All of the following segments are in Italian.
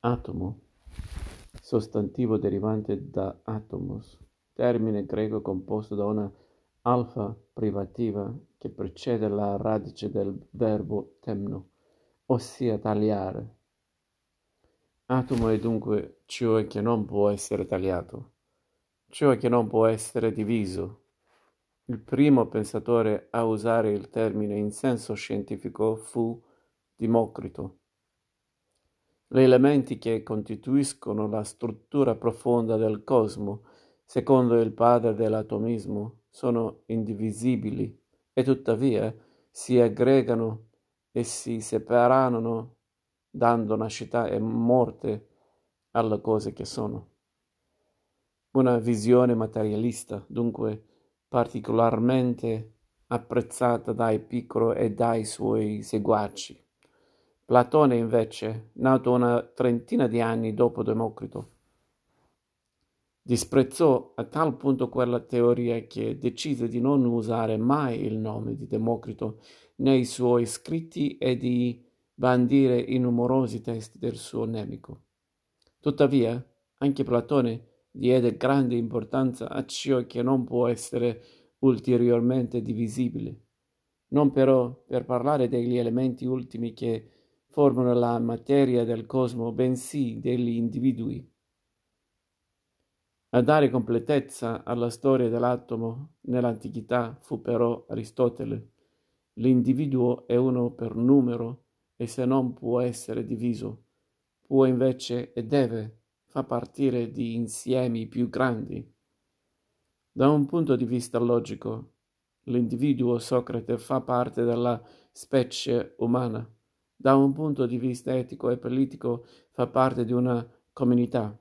Atomo, sostantivo derivante da atomos, termine greco composto da una alfa privativa che precede la radice del verbo temno, ossia tagliare. Atomo è dunque ciò che non può essere tagliato, ciò che non può essere diviso. Il primo pensatore a usare il termine in senso scientifico fu Democrito. Gli elementi che costituiscono la struttura profonda del cosmo, secondo il padre dell'atomismo, sono indivisibili e tuttavia si aggregano e si separano dando nascita e morte alle cose che sono. Una visione materialista, dunque, particolarmente apprezzata dai Piccolo e dai suoi seguaci. Platone, invece, nato una trentina di anni dopo Democrito, disprezzò a tal punto quella teoria che decise di non usare mai il nome di Democrito nei suoi scritti e di bandire i numerosi testi del suo nemico. Tuttavia, anche Platone diede grande importanza a ciò che non può essere ulteriormente divisibile, non però per parlare degli elementi ultimi che formano la materia del cosmo, bensì degli individui. A dare completezza alla storia dell'atomo nell'antichità fu però Aristotele. L'individuo è uno per numero e se non può essere diviso, può invece e deve far partire di insiemi più grandi. Da un punto di vista logico, l'individuo Socrate fa parte della specie umana da un punto di vista etico e politico fa parte di una comunità.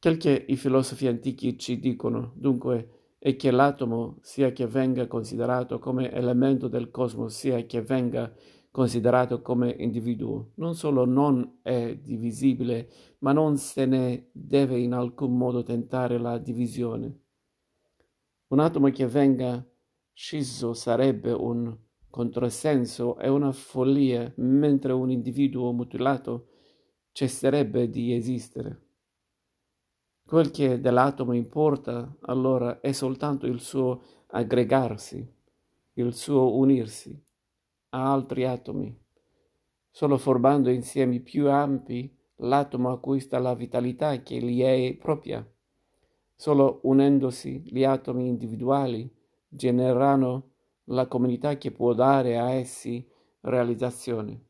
Quel che i filosofi antichi ci dicono, dunque, è che l'atomo, sia che venga considerato come elemento del cosmo, sia che venga considerato come individuo, non solo non è divisibile, ma non se ne deve in alcun modo tentare la divisione. Un atomo che venga scisso sarebbe un controsenso è una follia, mentre un individuo mutilato cesserebbe di esistere. Quel che dell'atomo importa allora è soltanto il suo aggregarsi, il suo unirsi a altri atomi. Solo formando insiemi più ampi l'atomo acquista la vitalità che gli è propria. Solo unendosi gli atomi individuali generano la comunità che può dare a essi realizzazione.